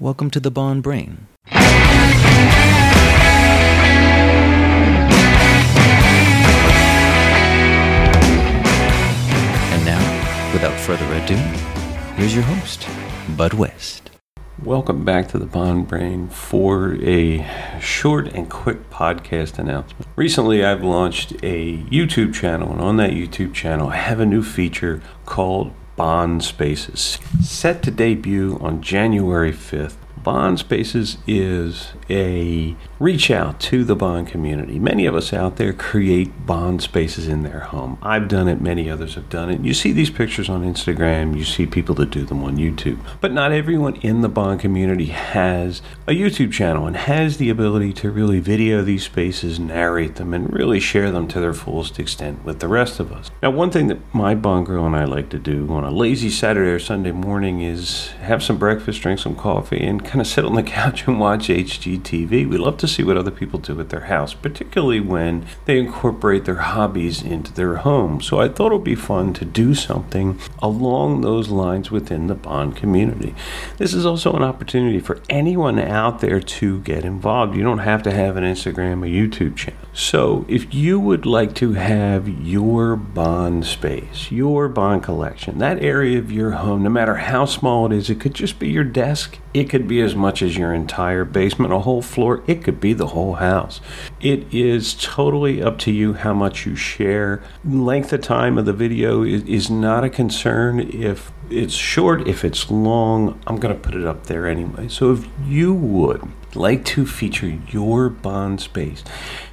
welcome to the Bond Brain. And now, without further ado, here's your host, Bud West. Welcome back to the Bond Brain for a short and quick podcast announcement. Recently, I've launched a YouTube channel, and on that YouTube channel, I have a new feature called Bond Spaces. Set to debut on January 5th, Bond Spaces is a reach out to the Bond community. Many of us out there create Bond spaces in their home. I've done it, many others have done it. You see these pictures on Instagram, you see people that do them on YouTube. But not everyone in the Bond community has a YouTube channel and has the ability to really video these spaces, narrate them, and really share them to their fullest extent with the rest of us. Now, one thing that my Bond girl and I like to do on a lazy Saturday or Sunday morning is have some breakfast, drink some coffee, and of sit on the couch and watch HGTV. We love to see what other people do at their house, particularly when they incorporate their hobbies into their home. So I thought it would be fun to do something along those lines within the Bond community. This is also an opportunity for anyone out there to get involved. You don't have to have an Instagram or YouTube channel. So if you would like to have your Bond space, your Bond collection, that area of your home, no matter how small it is, it could just be your desk, it could be as much as your entire basement, a whole floor, it could be the whole house. It is totally up to you how much you share. Length of time of the video is, is not a concern. If it's short, if it's long, I'm going to put it up there anyway. So if you would like to feature your Bond space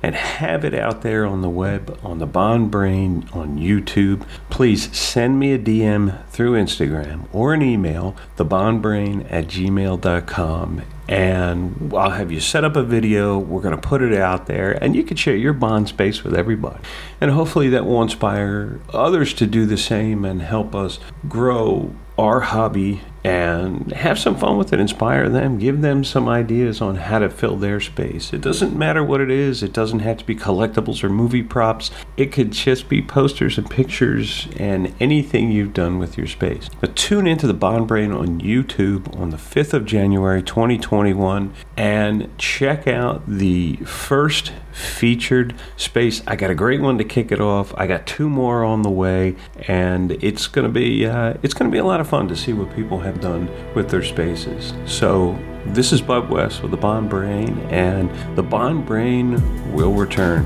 and have it out there on the web, on the Bond Brain, on YouTube, please send me a DM through Instagram or an email, thebondbrain at gmail.com. And I'll have you set up a video. We're going to put it out there, and you can share your Bond space with everybody. And hopefully, that will inspire others to do the same and help us grow our hobby and have some fun with it, inspire them, give them some ideas on how to fill their space. It doesn't matter what it is, it doesn't have to be collectibles or movie props, it could just be posters and pictures and anything you've done with your space. But tune into the Bond Brain on YouTube on the 5th of January 2021 and check out the first featured space. I got a great one to kick it off. I got two more on the way, and it's gonna be uh, it's gonna be a lot of fun to see what people have done with their spaces. So this is Bud West with the Bond Brain, and the Bond Brain will return.